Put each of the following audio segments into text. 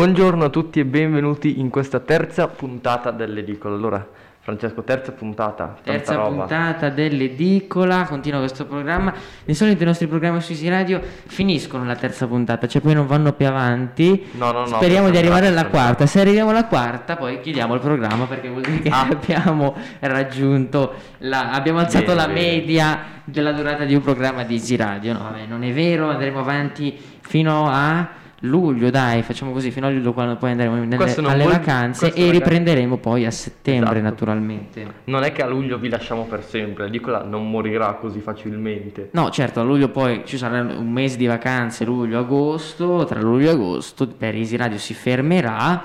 Buongiorno a tutti e benvenuti in questa terza puntata dell'edicola. Allora, Francesco, terza puntata. Terza roba. puntata dell'edicola, continua questo programma. Di solito i nostri programmi su Easy Radio finiscono la terza puntata, cioè poi non vanno più avanti. No, no, no. Speriamo di arrivare alla quarta. Se arriviamo alla quarta, poi chiudiamo il programma perché vuol dire che Ah. abbiamo raggiunto la, abbiamo alzato Bene, la bene. media della durata di un programma di Easy Radio. No, vabbè, non è vero, andremo avanti fino a luglio, dai, facciamo così, fino a luglio quando poi andremo nelle- alle vuol- vacanze e riprenderemo poi a settembre Esatto. naturalmente. Non è che a luglio vi lasciamo per sempre, l'edicola non morirà così facilmente. No, certo, a luglio poi ci sarà un mese di vacanze, luglio, agosto, tra luglio e agosto per Easy Radio si fermerà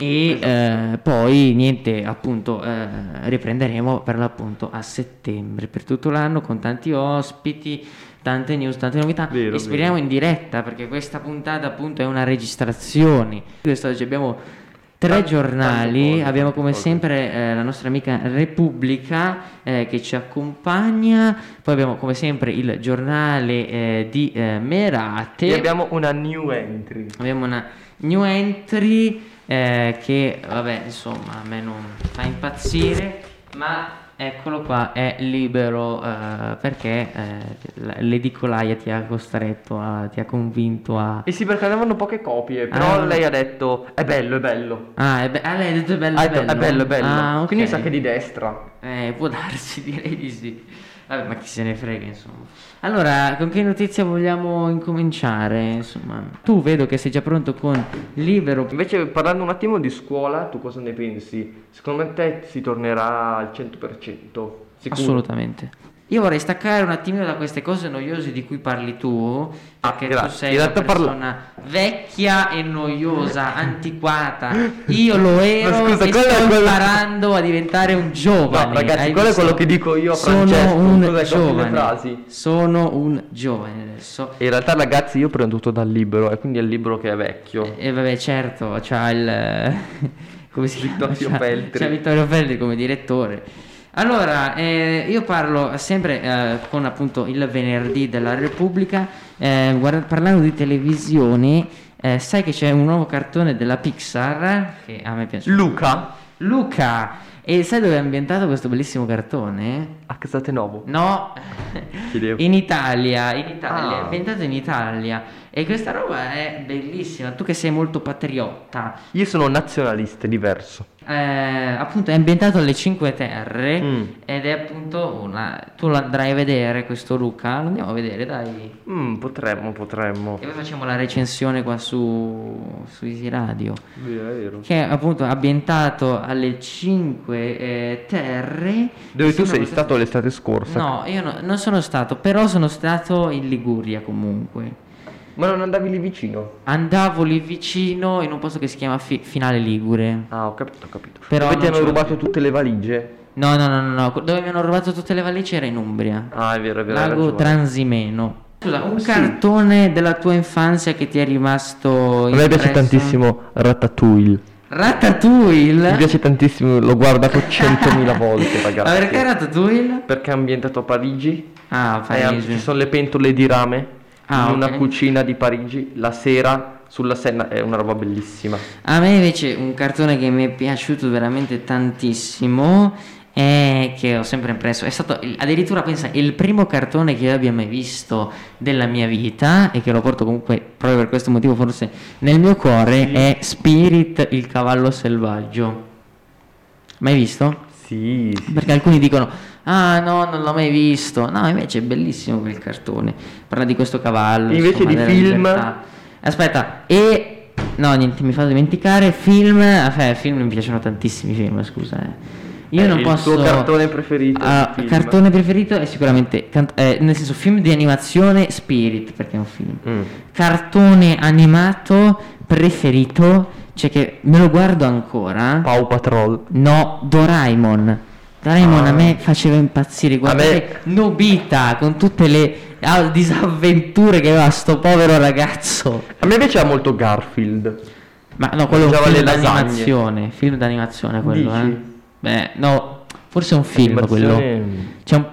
e eh, poi niente, appunto, eh, riprenderemo per l'appunto a settembre per tutto l'anno con tanti ospiti, tante news, tante novità Vero, e speriamo vero. in diretta perché questa puntata appunto è una registrazione. Quest'oggi abbiamo tre giornali, cose, abbiamo come cose. sempre eh, la nostra amica Repubblica eh, che ci accompagna, poi abbiamo come sempre il giornale eh, di eh, Merate, E abbiamo una new entry. abbiamo una new entry eh, che vabbè insomma a me non fa impazzire, ma eccolo qua è libero eh, perché eh, l'edicolaia ti ha costretto, a- ti ha convinto a... E sì, perché avevano poche copie, però Ah. lei ha detto è bello, è bello. Ah, è be- ah, lei ha detto è bello, è detto, bello. è bello, è bello. Ah, ok. Quindi mi sa che è di destra. Eh, può darsi, direi di sì. Vabbè, ma chi se ne frega, insomma. Allora, con che notizia vogliamo incominciare? Insomma, tu vedo che sei già pronto con libero. Invece parlando un attimo di scuola, tu cosa ne pensi? Secondo me te si tornerà al 100%? Sicuro? Assolutamente. Io vorrei staccare un attimino da queste cose noiose di cui parli tu, perché Ah, tu grazie. sei una realtà parlo- persona vecchia e noiosa, antiquata. Io lo ero scusa, e è sto quello- imparando a diventare un giovane. No, ragazzi, hai quello è visto? quello che dico io a Sono Francesco. un Cos'è, giovane. frasi? Sono un giovane adesso. In realtà ragazzi io prendo tutto dal libro e quindi è il libro che è vecchio. E vabbè, certo, c'ha il come si chiama? Vittorio Feltri. C'ha Vittorio Feltri come direttore. Allora, eh, io parlo sempre eh, con appunto il venerdì della Repubblica, eh, guarda- parlando di televisione, eh, sai che c'è un nuovo cartone della Pixar che a me piace. Luca Luca! E sai dove è ambientato questo bellissimo cartone? a Casate Novo. No, Chiedevo. in Italia, in Italia, Ah. è ambientato in Italia. E questa roba è bellissima, tu che sei molto patriotta. Io sono nazionalista, diverso. Eh, appunto è ambientato alle Cinque Terre Mm. ed è appunto una... Tu lo andrai a vedere questo Luca? Lo andiamo a vedere, dai. Mm, potremmo, potremmo. E poi facciamo la recensione qua su, su Easy Radio. Vero. Che è appunto ambientato alle Cinque eh, Terre. Dove tu sei stato l'estate scorsa? No, io no- non sono stato, però sono stato in Liguria comunque. Ma non andavi lì vicino? Andavo lì vicino in un posto che si chiama Fi- Finale Ligure. Ah, ho capito, ho capito. Però Dove ti hanno rubato vado. tutte le valigie? No, no, no, no, no. Dove mi hanno rubato tutte le valigie era in Umbria. Ah, è vero, è vero. Lago. Transimeno. Scusa, un Sì. cartone della tua infanzia che ti è rimasto A me piace tantissimo Ratatouille. Ratatouille? Mi piace tantissimo, l'ho guardato centomila volte, Ma ragazzi. perché Ratatouille? Perché è ambientato a Parigi. Ah, Eh, Parigi. ci sono le pentole di rame Ah, in una ok. cucina di Parigi. La sera sulla Senna è una roba bellissima. A me invece un cartone che mi è piaciuto veramente tantissimo e che ho sempre impresso è stato addirittura pensa il primo cartone che io abbia mai visto della mia vita e che lo porto comunque proprio per questo motivo forse nel mio cuore è Spirit il cavallo selvaggio. Mai visto? Sì. Perché alcuni dicono "Ah, no, non l'ho mai visto". No, invece è bellissimo quel cartone. Parla di questo cavallo, Invece insomma, di film? libertà. Aspetta, e No, niente, mi fa dimenticare film, eh, film mi piacciono tantissimi film, scusa. eh. Io Eh, non il posso tuo cartone preferito? Ah, film? cartone preferito è sicuramente can- eh, nel senso film di animazione Spirit, perché è un film. Mm. Cartone animato preferito, cioè che me lo guardo ancora. Paw Patrol. No, Doraemon. Doraemon Ah. a me faceva impazzire. Guardate Nobita con tutte le ah, disavventure che aveva sto povero ragazzo. A me piaceva molto Garfield. Ma no, quello è un film d'animazione. Film d'animazione quello, Dici? eh. Beh, no, forse è un film quello. Un-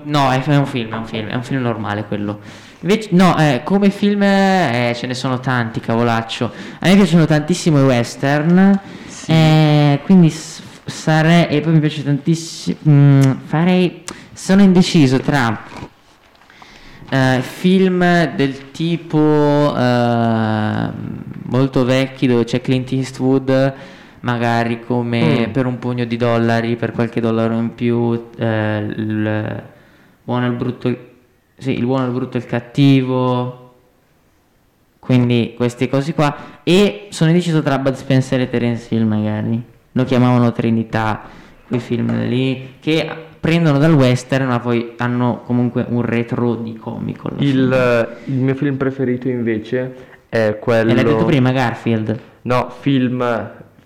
no, è, un film, è un film, è un film normale quello. Invece, no, eh, come film eh, ce ne sono tanti, cavolaccio. A me piacciono tantissimo i western, Sì. eh, quindi sarei, e poi mi piace tantissimo, mm, farei, sono indeciso tra eh, film del tipo eh, molto vecchi dove c'è Clint Eastwood, magari come Mm. per un pugno di dollari, per qualche dollaro in più, eh, il buono, il brutto, sì, il buono, il brutto e il cattivo. Quindi queste cose qua. E sono indeciso tra Bud Spencer e Terence Hill magari. Lo chiamavano Trinità, quei film lì, che prendono dal western ma poi hanno comunque un retro di comico. Il, il mio film preferito invece è quello... E l'hai detto prima, Garfield. No, film,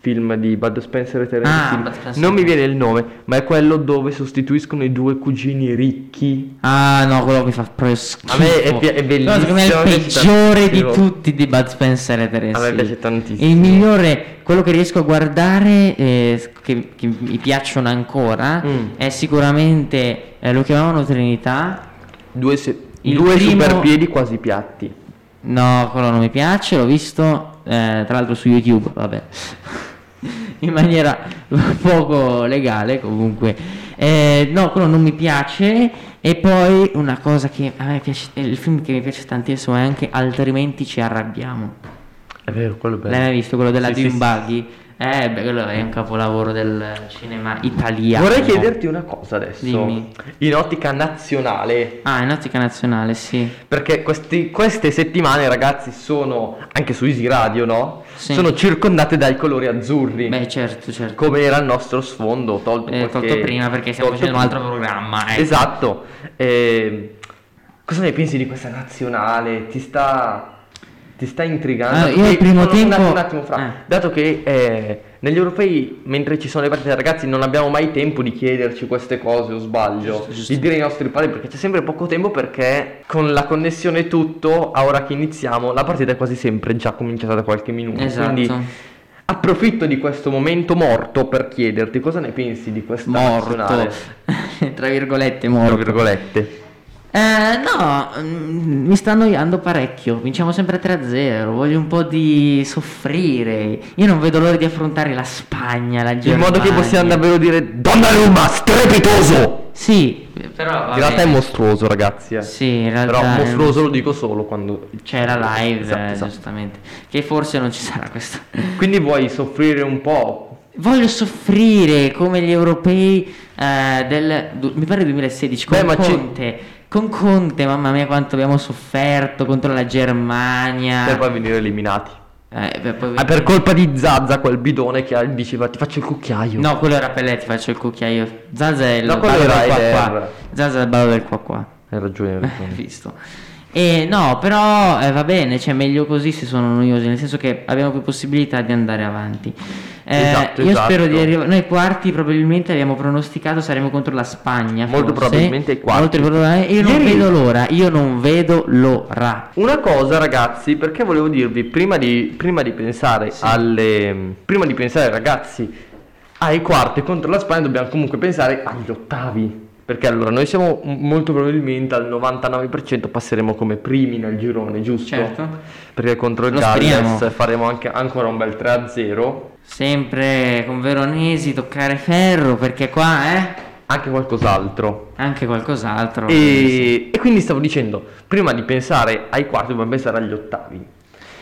film di Bud Spencer e Terence Ah, Hill. Non mi viene il nome, ma è quello dove sostituiscono i due cugini ricchi. Ah no, quello mi fa proprio schifo. A me è è Però secondo me è bellissimo, il peggiore di tutti di Bud Spencer e Terence A me Hill. piace tantissimo. Il migliore, quello che riesco a guardare, eh, che, che mi piacciono ancora, Mm. è sicuramente, eh, lo chiamavano Trinità. Due, se- due primo- superpiedi quasi piatti. No, quello non mi piace, l'ho visto eh, tra l'altro su YouTube, vabbè. In maniera poco legale comunque. Eh, no, quello non mi piace. E poi una cosa che a me piace, il film che mi piace tantissimo è anche Altrimenti ci arrabbiamo. È vero, quello bello. L'hai mai visto quello della Sì, sì, Dream sì. Buggy? Eh, beh, quello è un capolavoro del cinema italiano. Vorrei chiederti una cosa adesso. Dimmi. In ottica nazionale. Ah, in ottica nazionale, sì. Perché questi- queste settimane, ragazzi, sono anche su Easy Radio, no? Sì. Sono circondate dai colori azzurri. Beh, certo, certo. come era il nostro sfondo, tolto, Eh, qualche- tolto prima perché stiamo tolto facendo un altro programma. ecco. Esatto. Eh, cosa ne pensi di questa nazionale? Ti sta, ti sta intrigando? Allora, io il primo tempo- Un attimo, fra. eh. Dato che eh, negli europei, mentre ci sono le partite, ragazzi, non abbiamo mai tempo di chiederci queste cose, o sbaglio? Giusto, giusto. Di dire ai nostri padri, perché c'è sempre poco tempo, perché con la connessione e tutto, a ora che iniziamo, la partita è quasi sempre già cominciata da qualche minuto. Esatto. Quindi approfitto di questo momento morto per chiederti cosa ne pensi di questa morto. nazionale. Tra virgolette, Tra morto. virgolette. Eh, no, mm, mi sta annoiando parecchio. Vinciamo sempre 3-0. Voglio un po' di soffrire. Io non vedo l'ora di affrontare la Spagna, la In Germania. modo che possiamo davvero dire Donnarumma, strepitoso! Sì, però. In realtà è mostruoso, ragazzi. eh. Sì, in realtà. Però è- mostruoso lo dico solo quando. C'è la live, Esatto, esatto. giustamente. Che forse non ci sarà questa. Quindi vuoi soffrire un po'? Voglio soffrire come gli europei eh, del. mi pare 2016 con Beh, ma ci- Conte. Con Conte, mamma mia, quanto abbiamo sofferto contro la Germania. Per poi venire eliminati. Eh, beh, poi- Ah, per colpa di Zazza, quel bidone che diceva ti faccio il cucchiaio. No, quello era Pelletti, faccio il cucchiaio. Zazza è il No, ballo era del qua. Zazza è il ballo del qua qua. Hai ragione, Hai ragione. visto? E no, però eh, va bene, cioè meglio così se sono noiosi, nel senso che abbiamo più possibilità di andare avanti. Eh, Esatto, io esatto. spero di arrivare. Noi ai quarti probabilmente abbiamo pronosticato saremo contro la Spagna. Molto forse. probabilmente ai quarti. Probabilmente- Io non Ieri- vedo l'ora, io non vedo l'ora. Una cosa ragazzi, perché volevo dirvi, prima di, prima di pensare alle... Prima di pensare ragazzi ai quarti contro la Spagna dobbiamo comunque pensare agli ottavi. Perché allora noi siamo molto probabilmente al 99% passeremo come primi nel girone, giusto? Certo. Perché contro il Galles faremo anche, ancora un bel 3-0. Sempre con Veronesi toccare ferro perché qua eh Anche qualcos'altro. anche qualcos'altro. E, e quindi stavo dicendo, prima di pensare ai quarti dobbiamo pensare agli ottavi.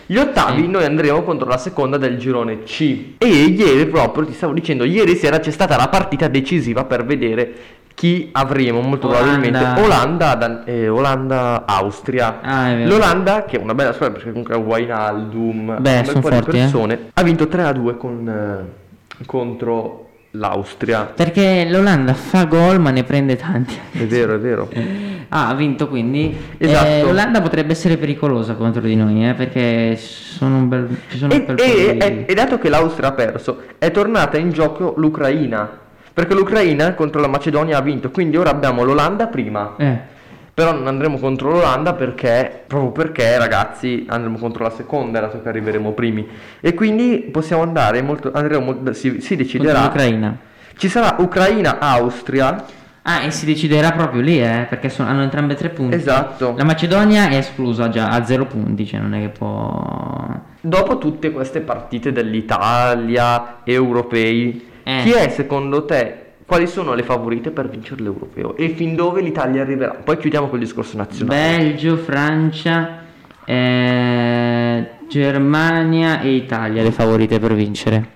Gli ottavi Sì. noi andremo contro la seconda del girone C. E ieri proprio ti stavo dicendo, ieri sera c'è stata la partita decisiva per vedere chi avremo molto Olanda. probabilmente Olanda, Dan- eh, Olanda Austria. Ah. L'Olanda, che è una bella squadra perché comunque Wijnaldum, Beh, un bel son po' di forti, eh. persone, ha vinto 3-2 con, eh, contro l'Austria. Perché l'Olanda fa gol ma ne prende tanti. È vero, è vero. Ah, ha vinto quindi. Esatto. Eh, L'Olanda potrebbe essere pericolosa contro di noi, eh, perché sono un bel, ci sono un E, bel po' e- di- e- e dato che l'Austria ha perso, è tornata in gioco l'Ucraina. Perché l'Ucraina contro la Macedonia ha vinto, quindi ora abbiamo l'Olanda prima. Eh, Però non andremo contro l'Olanda perché, proprio perché ragazzi, andremo contro la seconda, dato che arriveremo primi. E quindi possiamo andare molto, andremo, si, si contro deciderà. l'Ucraina. Ci sarà Ucraina-Austria. Ah, e si deciderà proprio lì, eh, perché sono- hanno entrambe tre punti. Esatto. La Macedonia è esclusa già, a zero punti, cioè non è che può... Dopo tutte queste partite dell'Italia, europei, Eh. chi è secondo te? Quali sono le favorite per vincere l'europeo? E fin dove l'Italia arriverà? Poi chiudiamo col discorso nazionale. Belgio, Francia, eh, Germania e Italia le favorite per vincere.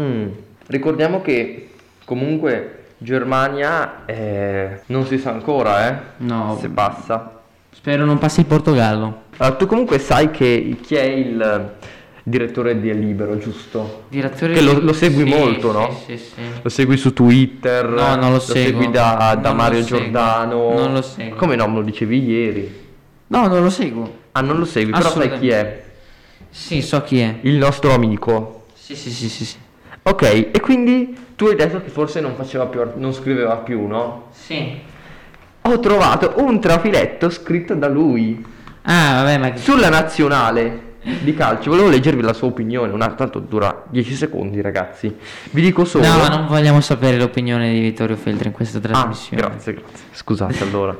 Mm. Ricordiamo che comunque Germania eh, non si sa ancora, eh? No. Se passa. Spero non passi il Portogallo. Allora, tu comunque sai che chi è il direttore di Libero, giusto? Direttore Che lo, lo segui Sì, molto, sì, no? Sì, sì. Lo segui su Twitter? No, non lo seguo. segui da, da lo Mario. Giordano? Non lo seguo. Come no, me lo dicevi ieri. No, non lo seguo. Ah, non lo segui, però sai chi è? Sì, so chi è. Il nostro amico. Sì, sì, sì, sì. sì. Ok, e quindi tu hai detto che forse non faceva più, non scriveva più, no? Sì. Ho trovato un trafiletto scritto da lui Ah, vabbè, ma... sulla nazionale di calcio. Volevo leggervi la sua opinione, una, tanto dura 10 secondi, ragazzi. Vi dico solo. No, ma non vogliamo sapere l'opinione di Vittorio Feltri in questa Ah, trasmissione. grazie, grazie. Scusate allora.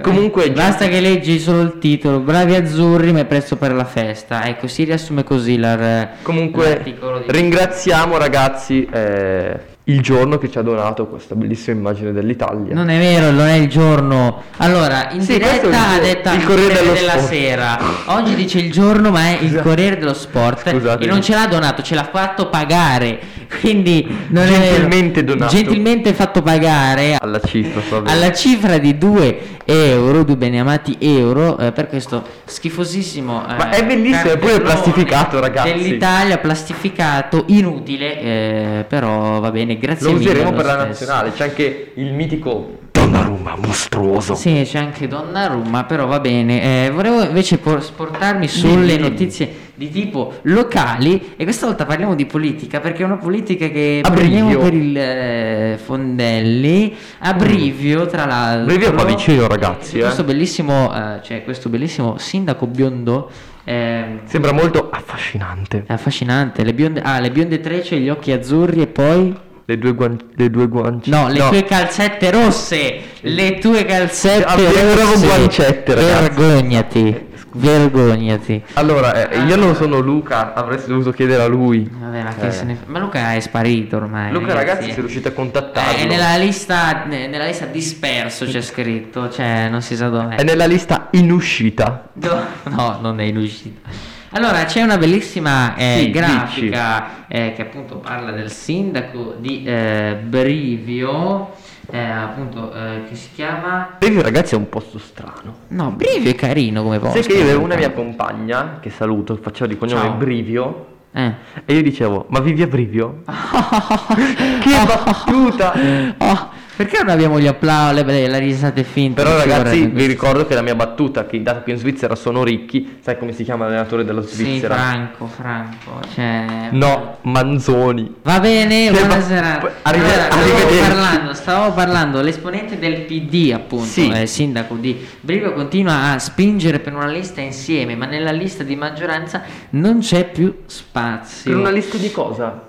Comunque, Basta che leggi solo il titolo, bravi azzurri ma è prezzo per la festa. Ecco, si riassume così l'ar- comunque l'articolo di... ringraziamo ragazzi eh, il giorno che ci ha donato questa bellissima immagine dell'Italia. Non è vero, non è il giorno. Allora, in Sì, diretta ha detto il Corriere dello della Sport. Sera. Oggi dice il giorno, ma è il Scusa- Corriere dello Sport. Scusatemi. E non ce l'ha donato, ce l'ha fatto pagare. Quindi non è vero. Gentilmente donato. Gentilmente fatto pagare Alla cifra, alla cifra di 2 euro, due beneamati euro, eh, per questo schifosissimo. eh, Ma è bellissimo, è pure plastificato, ragazzi. Dell'Italia plastificato, inutile, eh, però va bene, grazie Lo mille. useremo lo per la stesso. nazionale. C'è anche il mitico Donnarumma mostruoso. Sì, c'è anche Donnarumma, però va bene. Eh, volevo invece por- sportarmi sulle dimmi. notizie di tipo locali e questa volta parliamo di politica perché è una politica che A prendiamo brivio. per il eh, Fondelli a brivio tra l'altro. Brivio qua vicino, ragazzi, eh. Questo bellissimo, eh, cioè, questo bellissimo sindaco biondo ehm, Sembra molto affascinante. affascinante, le bionde, ah, le bionde trecce, gli occhi azzurri e poi... Le due, guan- le due guance. No, le tue calzette rosse, le tue calzette Ah, pensavo rosse. guancette, ragazzi. Vergognati, vergognati. Allora, eh, io non sono Luca, avresti dovuto chiedere a lui. Vabbè, ma, che Eh. se ne... ma Luca è sparito ormai. Luca, ragazzi, se eh. riuscite a Eh, contattarlo. è nella lista, ne- nella lista disperso c'è scritto, cioè non si sa dov'è. È nella lista in uscita. No, no, non è in uscita. Allora, c'è una bellissima eh, Sì, grafica eh, che appunto parla del sindaco di eh, Brivio, eh, appunto, eh, che si chiama... Brivio, ragazzi, è un posto strano. No, Brivio è carino come posto. Sai che io avevo una mia compagna, che saluto, faceva di cognome Ciao. Brivio, Eh. e io dicevo, ma vivi a Brivio? che battuta! Oh, perché non abbiamo gli applausi, le, le risate finte? Però ragazzi, vi ricordo che la mia battuta, che dato che in Svizzera sono ricchi, sai come si chiama l'allenatore della Sì, Svizzera? Franco, Franco, cioè... No, Manzoni. Va bene, Che buona va- serata. arrive- Allora, arrivederci. parlando, stavamo parlando, l'esponente del PD, appunto, Sì. eh, sindaco di Brivio, continua a spingere per una lista insieme, ma nella lista di maggioranza non c'è più spazio. Per una lista di cosa?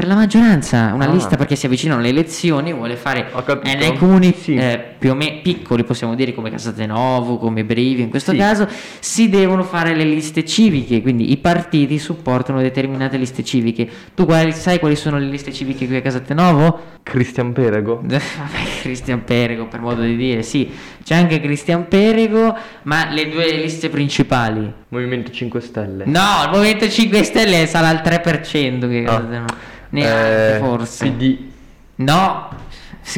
Per la maggioranza, una Ah. lista perché si avvicinano le elezioni, vuole fare eh, nei comuni Sì. eh, più o meno piccoli, possiamo dire come Casatenovo, come Brivio, in questo Sì. caso si devono fare le liste civiche, quindi i partiti supportano determinate liste civiche. Tu quali- sai quali sono le liste civiche qui a Casatenovo? Cristian Perego. Vabbè, Cristian Perego per modo di dire, sì, c'è anche Cristian Perego, ma le due liste principali. Movimento 5 Stelle. No, il Movimento 5 Stelle sarà al 3% che Ah. Casatenovo. Neanche Eh, forse. PD. No,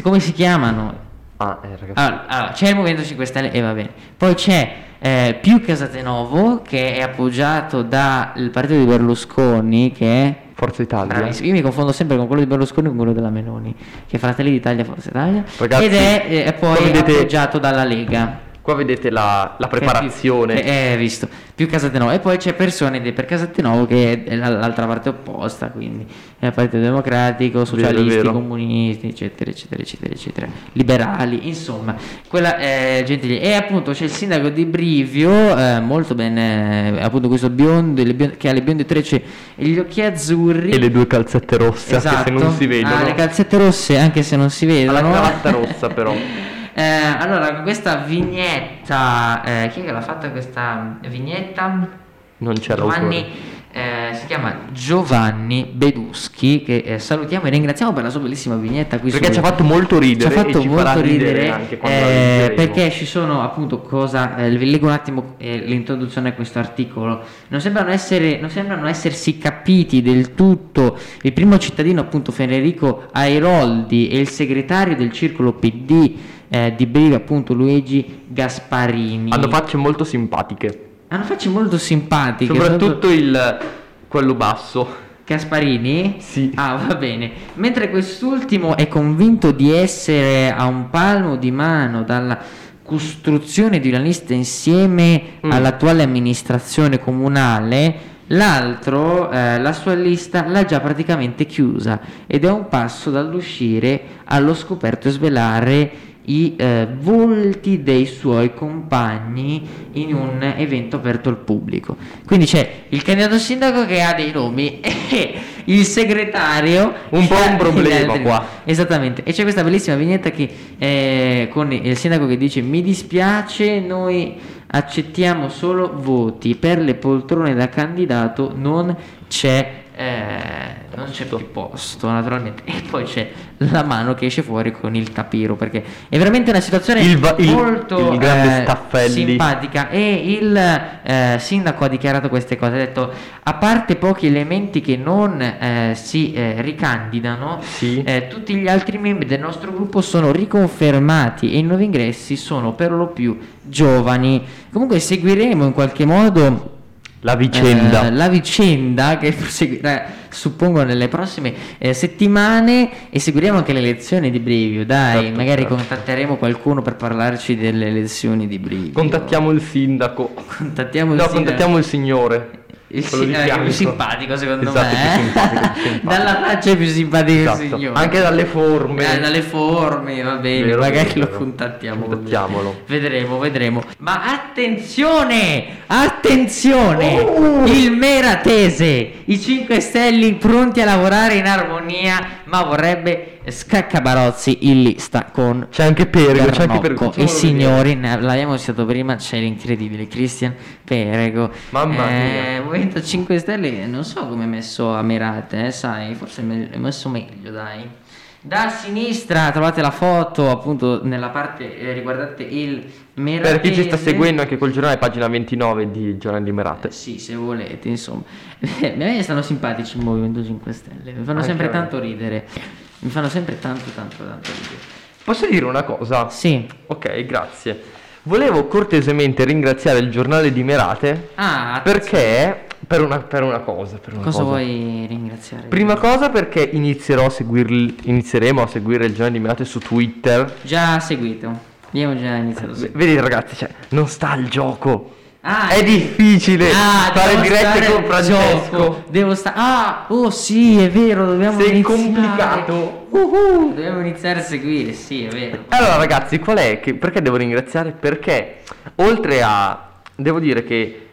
come si chiamano? Ah, eh, ragazzi. Allora, allora, c'è il Movimento 5 Stelle e va bene. Poi c'è eh, più Casatenovo che è appoggiato dal partito di Berlusconi che è... Forza Italia. Bravissimo. Io mi confondo sempre con quello di Berlusconi e con quello della Meloni, che è Fratelli d'Italia, Forza Italia. Ragazzi, ed è eh, poi vedete- appoggiato dalla Lega. Qua vedete la, la preparazione. Più, eh, visto, più Casate Nuove. E poi c'è persone per Casate Nuovo che è l'altra parte opposta, quindi è il Partito Democratico, socialisti, Vero, comunisti, eccetera, eccetera, eccetera, eccetera, liberali, insomma, quella è gentile. E appunto c'è il sindaco di Brivio, eh, molto bene, eh, appunto questo biondo, le bionde- che ha le bionde trecce e gli occhi azzurri. E le due calzette rosse, anche se non si vedono. Ah, le calzette rosse, anche se non si Ha vedono. la cravatta rossa però. Eh, allora, questa vignetta, eh, chi è che l'ha fatta questa vignetta? Non c'era Giovanni, eh, si chiama Giovanni Beduschi, che eh, salutiamo e ringraziamo per la sua bellissima vignetta qui Perché su- ci ha fatto molto ci ridere ha fatto ci molto ridere, ridere eh, perché ci sono appunto cosa eh, vi leggo un attimo eh, l'introduzione a questo articolo. Non sembrano, essere, non sembrano essersi capiti del tutto. Il primo cittadino appunto Federico Airoldi e il segretario del circolo PD eh, di Brivio appunto Luigi Gasparini Hanno facce molto simpatiche. hanno facce molto simpatiche Soprattutto il quello basso. Gasparini? Sì. Ah, va bene. Mentre quest'ultimo è convinto di essere a un palmo di mano dalla costruzione di una lista insieme Mm. all'attuale amministrazione comunale, l'altro eh, la sua lista l'ha già praticamente chiusa ed è un passo dall'uscire allo scoperto e svelare i eh, volti dei suoi compagni in un evento aperto al pubblico. Quindi c'è il candidato sindaco che ha dei nomi e il segretario Un po' un problema qua. Esattamente. E c'è questa bellissima vignetta che eh, con il sindaco che dice mi dispiace, noi accettiamo solo voti per le poltrone da candidato, non c'è eh, non c'è più posto naturalmente. E poi c'è la mano che esce fuori con il tapiro perché è veramente una situazione Il va- il- molto il eh, simpatica. E il eh, sindaco ha dichiarato queste cose ha detto a parte pochi elementi che non eh, si eh, ricandidano Sì. eh, tutti gli altri membri del nostro gruppo sono riconfermati e i nuovi ingressi sono per lo più giovani. Comunque seguiremo in qualche modo La vicenda. eh, la vicenda che proseguirà, suppongo, nelle prossime eh, settimane e seguiremo anche le elezioni di Brivio. Dai, Certo, magari certo. contatteremo qualcuno per parlarci delle elezioni di Brivio. Contattiamo il sindaco. Contattiamo il No, sindaco. contattiamo il signore. Il si- fianco. più simpatico secondo Esatto, me. eh? simpatico, simpatico. Dalla faccia è più simpatico Esatto. il signore. Anche dalle forme. Eh, dalle forme, va bene, Vero, magari vero, lo contattiamo. Contattiamolo. Vedremo, vedremo. Ma attenzione! Attenzione! Uh! Il Meratese! I 5 Stelle pronti a lavorare in armonia, ma vorrebbe Scaccabarozzi in lista con C'è anche Perego, c'è anche Perego. E signori, ne- l'abbiamo citato prima, c'è l'incredibile Christian Perego. Mamma Eh, mia. Movimento 5 Stelle, non so come è messo a Merate, eh, sai, forse è messo meglio, dai. Da sinistra trovate la foto appunto nella parte eh, riguardante il Meratese. Per chi ci sta seguendo anche col giornale, pagina 29 di Giornale di Merate. Eh, sì, se volete, insomma. a me stanno simpatici il Movimento 5 Stelle, mi fanno Anche sempre tanto ridere. Mi fanno sempre tanto, tanto, tanto ridere. Posso dire una cosa? Sì. Ok, grazie. Volevo cortesemente ringraziare il giornale di Merate Ah, perché per una, per una cosa, per una cosa cosa. vuoi ringraziare? Prima cosa perché inizierò a seguirli, inizieremo a seguire il giornale di Merate su Twitter. Già seguito. Abbiamo già iniziato. V-. Vedi ragazzi, cioè, non sta al gioco. Ah, È difficile Ah, fare dirette con Francesco. gioco. Devo stare. Ah, oh sì, è vero, dobbiamo Sei iniziare. complicato. Uhu, dobbiamo iniziare a seguire, sì, è vero. Allora ragazzi, qual è che perché devo ringraziare? Perché oltre a devo dire che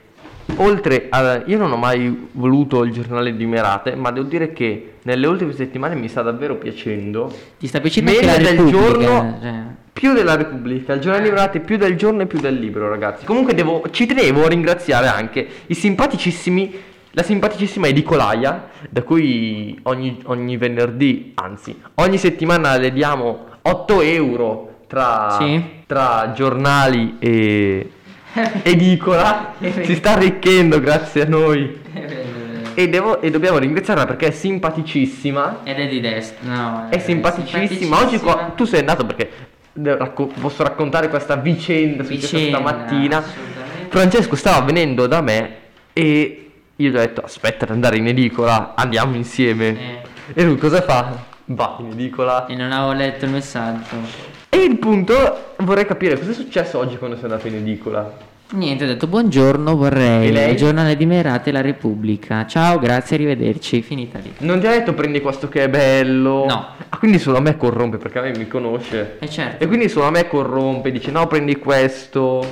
oltre a io non ho mai voluto il giornale di Merate, ma devo dire che nelle ultime settimane mi sta davvero piacendo Ti sta piacendo Meno del Repubblica, giorno- cioè. più della Repubblica, il giornale di Merate più del giorno e più del libro, ragazzi. Comunque devo ci tenevo a ringraziare anche i simpaticissimi la simpaticissima edicolaia, da cui ogni, ogni venerdì, anzi, ogni settimana le diamo 8 euro tra, Sì. tra giornali e edicola. si sta arricchendo grazie a noi. È vero, è vero. E, devo- e dobbiamo ringraziarla perché è simpaticissima. Ed è di destra, no. È simpaticissima. Oggi qua- tu sei andato perché racco- posso raccontare questa vicenda successa Vicenda, stamattina. assolutamente. Francesco stava venendo da me e io gli ho detto aspetta ad andare in edicola, andiamo insieme. Eh. E lui cosa fa? Va in edicola. E non avevo letto il messaggio. E E il punto, vorrei capire cosa è successo oggi quando sei andato in edicola. Niente, ho detto buongiorno, vorrei lei? il giornale di Merate e la Repubblica. Ciao, grazie, arrivederci. Finita lì. Non ti ha detto prendi questo che è bello? No. Ah, quindi solo a me corrompe perché a me mi conosce. E certo. E quindi solo a me corrompe, dice no prendi questo.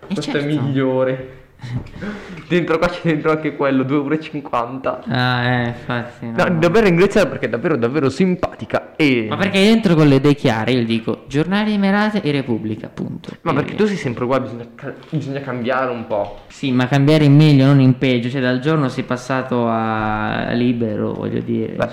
E questo è certo. migliore. dentro qua c'è dentro anche quello, 2,50 euro. Ah, eh, infatti. no. No, davvero ringraziare perché è davvero davvero simpatica e... Ma perché entro con le idee chiare, io dico giornali di Merate e Repubblica, punto. Ma perché tu sei sempre uguale, bisogna, bisogna cambiare un po'. Sì, ma cambiare in meglio, non in peggio. Cioè, dal giorno sei passato a libero, voglio dire. Beh,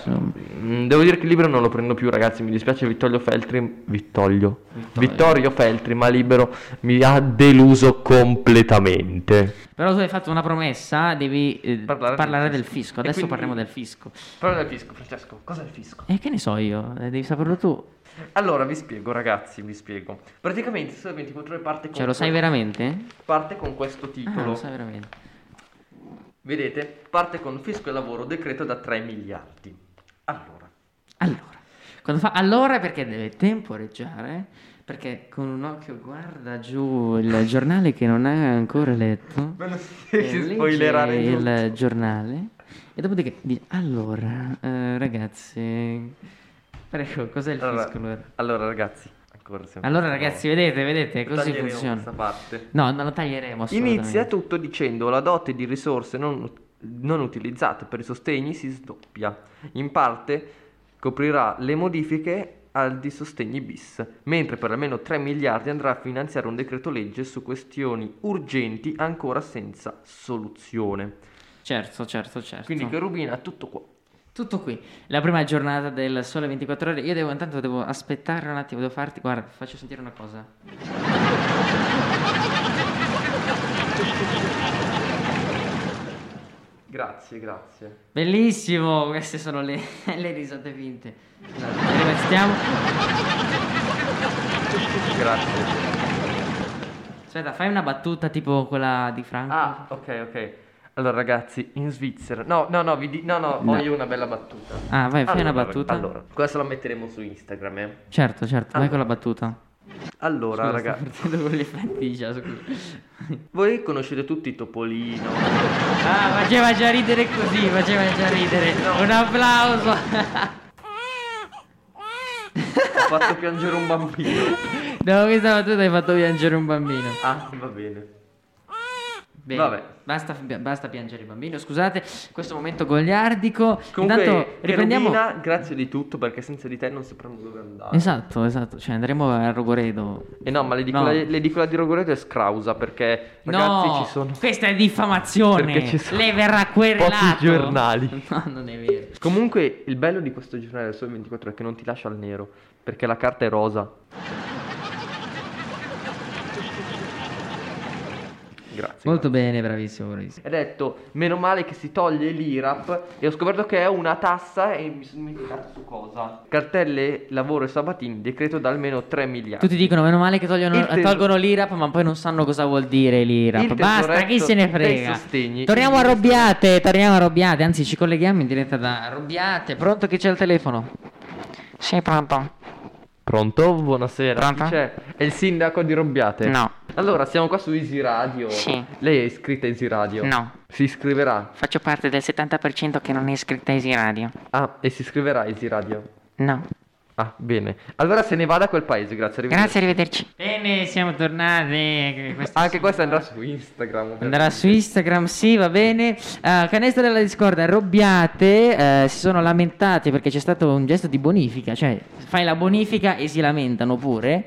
mm, devo dire che il libro non lo prendo più ragazzi, mi dispiace Vittorio Feltri, Vittorio, Vittorio. Vittorio Feltri, ma libero mi ha deluso completamente. Però tu hai fatto una promessa, devi eh, Parlare parlare, del del fisco. fisco. Adesso quindi- parliamo del fisco. Parla del fisco, Francesco, cos'è il fisco? E che ne so io? Eh, devi saperlo tu. Allora vi spiego ragazzi, vi spiego. Praticamente Sole 24 ore parte con, Cioè, lo sai veramente? parte con questo Ah, titolo. lo sai veramente. Vedete? Parte con fisco e lavoro decreto da 3 miliardi. Allora, Allora, quando fa allora perché deve temporeggiare, perché con un occhio guarda giù il giornale che non ha ancora letto. spoilerare il tutto. giornale e dopodiché dice allora eh, ragazzi prego cos'è il Allora, fisco allora? ragazzi, Allora ragazzi vedete vedete così funziona no non lo taglieremo Inizia tutto dicendo la dote di risorse non, non utilizzate per i sostegni si sdoppia. In parte coprirà le modifiche di sostegni bis, mentre per almeno 3 miliardi andrà a finanziare un decreto legge su questioni urgenti ancora senza soluzione. certo certo certo Quindi che rubina tutto qua. tutto qui la prima giornata del sole 24 ore io devo intanto devo aspettare un attimo devo farti guarda faccio sentire una cosa Grazie, grazie. bellissimo queste sono le, le risate finte rimettiamo Grazie. aspetta fai una battuta tipo quella di Franco Ah, ok, ok. Allora ragazzi, in Svizzera. No, no, no, vi di- no, no, No. io una bella battuta. Ah, vai, fai una Allora, battuta. Allora, questa la metteremo su Instagram, eh. Certo, certo, vai Allora. con la battuta. Allora, Scusa, ragazzi, partendo con gli effetti scusa. voi conoscete tutti Topolino. Ah, faceva già ridere così, faceva già ridere. Un applauso. Ho fatto piangere un bambino. Dopo questa battuta hai fatto piangere un bambino. Ah, va bene. Bene, Vabbè. Basta, basta piangere bambino, scusate, questo momento goliardico. Comunque, Intanto riprendiamo. Cherubina, grazie di tutto perché senza di te non sapremo dove andare. Esatto, esatto, cioè andremo a Rogoredo. E no, ma l'edicola, No. l'edicola di Rogoreto è scrausa perché ragazzi no, ci sono questa è diffamazione. Lei verrà querelato. pochi giornali. No, non è vero. Comunque il bello di questo giornale del Sole 24 è che non ti lascia al nero, perché la carta è rosa. Grazie. Molto bene, bravissimo, bravissimo. Hai detto, meno male che si toglie l'IRAP e ho scoperto che è una tassa e mi sono dimenticato su cosa. Cartelle, lavoro e sabatini, decreto da almeno 3 miliardi. Tutti dicono meno male che togliono- teso- tolgono l'IRAP, ma poi non sanno cosa vuol dire l'IRAP. Basta, chi se ne frega. Torniamo a Robbiate, torniamo a Robbiate, anzi ci colleghiamo in diretta da Robbiate. Pronto che c'è il telefono? Sì, pronto. Pronto? Buonasera. Pronto? Chi c'è? È il sindaco di Robbiate? No. Allora, siamo qua su Easy Radio. Sì. Lei è iscritta a Easy Radio? No. Si iscriverà? Faccio parte del 70% che non è iscritta a Easy Radio. Ah, e si iscriverà a Easy Radio? No. Ah, bene. Allora se ne va da quel paese, grazie. arrivederci. arrivederci. Bene, siamo tornati. Anche questa andrà su Instagram. Andrà su Instagram, sì, va bene. Uh, canestro della discordia, Robbiate eh, si sono lamentati perché c'è stato un gesto di bonifica, cioè fai la bonifica e si lamentano pure.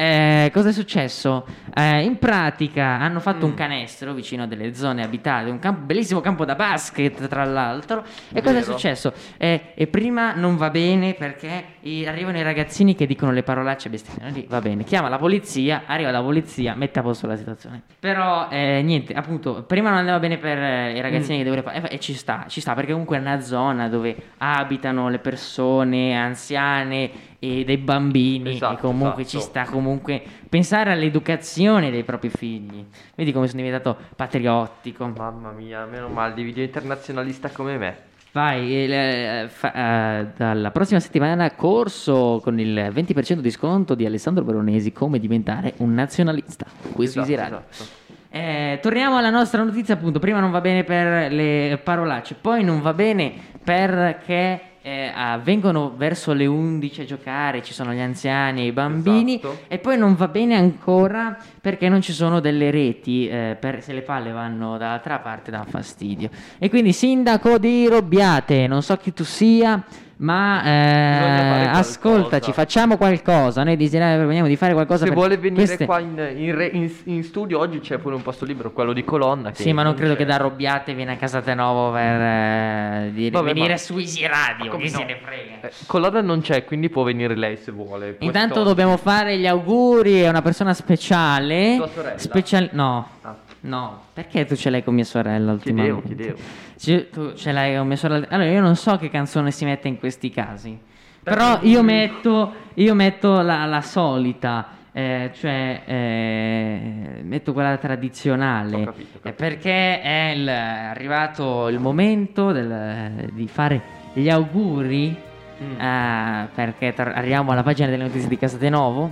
Eh, cosa è successo? Eh, in pratica hanno fatto Mm. un canestro vicino a delle zone abitate, un campo- bellissimo campo da basket tra l'altro. E cosa è Vero. successo? Eh, e prima non va bene perché i- arrivano i ragazzini che dicono le parolacce bestemmiano lì, va bene, chiama la polizia, arriva la polizia, mette a posto la situazione. Però eh, niente, appunto, prima non andava bene per eh, i ragazzini che devono fare, e ci sta, ci sta perché comunque è una zona dove abitano le persone anziane e dei bambini Esatto, e comunque ci esatto. sta comunque pensare all'educazione dei propri figli. Vedi come sono diventato patriottico. Mamma mia, meno male, di video internazionalista come me. Vai, eh, fa- eh, dalla prossima settimana corso con il 20% di sconto di Alessandro Veronesi come diventare un nazionalista. Qui su Esatto, Radio. esatto. Eh, torniamo alla nostra notizia, appunto. Prima non va bene per le parolacce, poi non va bene perché eh, ah, vengono verso le 11 a giocare, ci sono gli anziani e i bambini, Esatto. e poi non va bene ancora perché non ci sono delle reti, eh, per- se le palle vanno dall'altra parte dà fastidio. E quindi, sindaco di Robbiate, non so chi tu sia. Ma eh, ascoltaci, facciamo qualcosa. Noi desideriamo di fare qualcosa Se per vuole venire queste- qua in, in re- in- in studio oggi c'è pure un posto libero, quello di Colonna. Sì, ma non credo c'è. che da Robbiate viene a Casatenovo per eh, dire- Vabbè, venire ma- su Easy Radio. Chi no? se ne frega? Eh, Colonna non c'è, quindi può venire lei se vuole. Intanto Quest'oggi. dobbiamo fare gli auguri. È una persona speciale. Tua sorella? Special- no, Ah, no. Perché tu ce l'hai con mia sorella chiedevo, ultimamente? chiedevo. Ci- tu ce l'hai con mia sorella. Allora, io non so che canzone si mette in questi casi. Però io metto, io metto la, la solita. eh, cioè, eh, metto quella tradizionale. Ho capito, ho Eh, capito. perché è il- arrivato il momento del- di fare gli auguri. Mm. eh, perché tor- arriviamo alla pagina delle notizie di Casatenovo.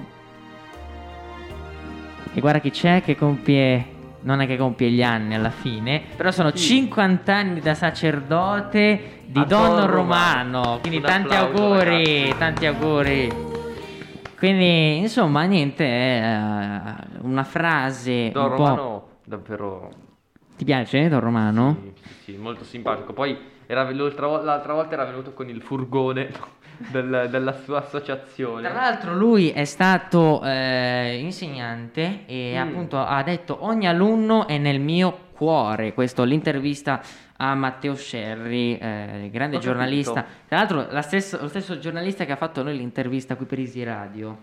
E guarda chi c'è che compie. Non è che compie gli anni alla fine, però sono Chi? 50 anni da sacerdote di A Don Romano. Romano. Quindi Un tanti applauso, auguri, ragazzi. tanti auguri. Quindi, insomma, niente, è eh, una frase Don un po'. Romano, davvero. Ti piace Don Romano? Sì, sì, sì, molto simpatico. Poi era- l'altra, vo- l'altra volta era venuto con il furgone del- della sua associazione. Tra l'altro lui è stato eh, insegnante e Mm. appunto ha detto ogni alunno è nel mio cuore, questo l'intervista a Matteo Scerri, eh, grande Ho giornalista, capito. tra l'altro la stesso- lo stesso giornalista che ha fatto noi l'intervista qui per Easy Radio.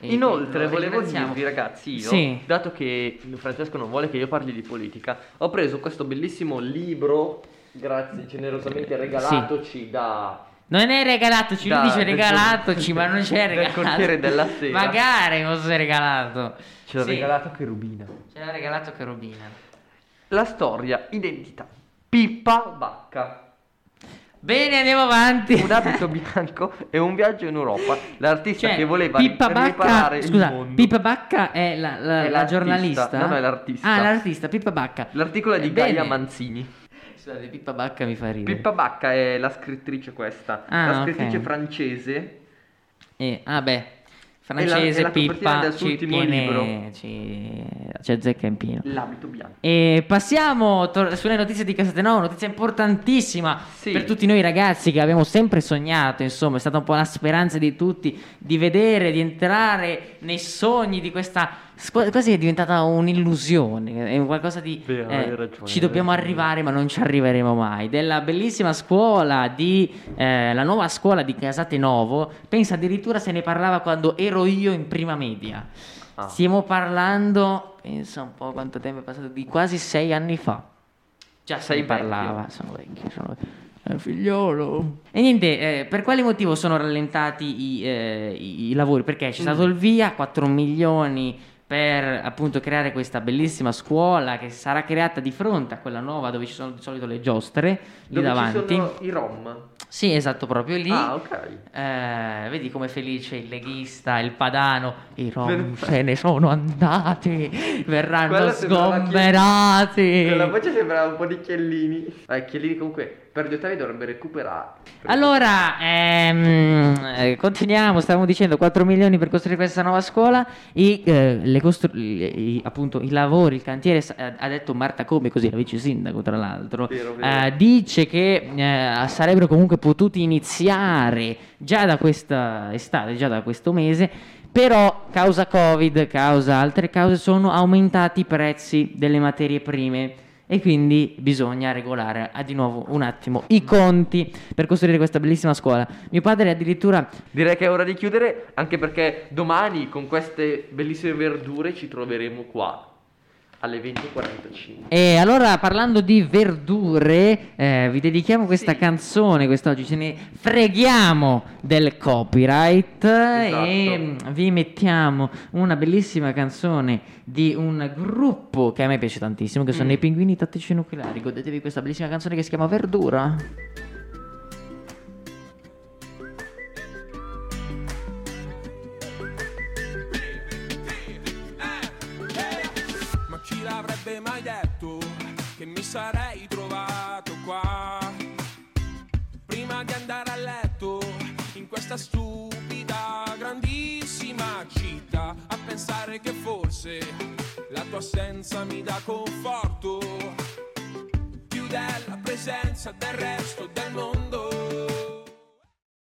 E Inoltre volevo dirvi ragazzi, io, Sì. dato che Francesco non vuole che io parli di politica, ho preso questo bellissimo libro, grazie generosamente regalatoci da... Non è regalatoci, lui Da- dice del regalatoci, ma non c'è del regalato. Corriere della Sera. Magari fosse regalato. Ce l'ha Sì, regalato Cherubina. Ce l'ha regalato Cherubina. La storia, identità. Pippa Bacca. Bene, andiamo avanti. Un abito bianco e un viaggio in Europa. L'artista Cioè, che voleva Pippa riparare Bacca, il scusa, mondo. Pippa Bacca è la, la- È la giornalista? No, no, è l'artista. Ah, l'artista, Pippa Bacca. L'articolo è di Bene. Gaia Manzini. Scusate, Pippa Bacca mi fa ridere. Pippa Bacca è la scrittrice questa. Ah, la scrittrice ok. francese. Eh, ah beh, È la- è francese la copertina Pippa del suo ci tiene, libro. ci, c'è zecca in pino. L'abito bianco. E passiamo tor- sulle notizie di Casatenovo, notizia importantissima Sì. per tutti noi ragazzi che abbiamo sempre sognato, insomma, è stata un po' la speranza di tutti di vedere, di entrare nei sogni di questa quasi è diventata un'illusione, è qualcosa di Vero, eh, hai ragione, ci dobbiamo arrivare ma non ci arriveremo mai. Della bellissima scuola di eh, la nuova scuola di Casatenovo, pensa addirittura se ne parlava quando ero io in prima media. Ah. Stiamo parlando, pensa un po' quanto tempo è passato, di quasi sei anni fa. Già se Sei ne parlava, sono vecchio, sono vecchio. Eh, figliolo. E niente, eh, per quale motivo sono rallentati i, eh, i- lavori? Perché c'è stato Mm. il via, 4 milioni per appunto creare questa bellissima scuola che sarà creata di fronte a quella nuova dove ci sono di solito le giostre lì Dove davanti. i rom. Sì, esatto, proprio lì. Ah, ok. Eh, vedi come felice il leghista, il padano, i rom Ver- se ne sono andati, verranno Quella sgomberati. Quella voce sembrava un po' di Chiellini. Eh, Chiellini comunque per gli ottavi dovrebbe recuperare. Allora, ehm, eh, continuiamo, stavamo dicendo 4 milioni per costruire questa nuova scuola, i, eh, le costru- i- appunto i lavori, il cantiere, ha detto Marta Come, così la vice sindaco tra l'altro, Vero, vero. eh, dice che eh, sarebbero comunque potuti iniziare già da questa estate, già da questo mese, però causa Covid, causa altre cause, sono aumentati i prezzi delle materie prime e quindi bisogna regolare ah, di nuovo un attimo i conti per costruire questa bellissima scuola. Mio padre addirittura Direi che è ora di chiudere, anche perché domani con queste bellissime verdure ci troveremo qua alle 20.45. E allora parlando di verdure, eh, vi dedichiamo questa Sì. canzone quest'oggi, ce ne freghiamo del copyright e mm, vi mettiamo una bellissima canzone di un gruppo che a me piace tantissimo, che sono Mm. i Pinguini Tattici Nucleari. Godetevi questa bellissima canzone che si chiama Verdura. Sarei trovato qua? Prima di andare a letto in questa stupida, grandissima città, a pensare che forse la tua assenza mi dà conforto più della presenza del resto del mondo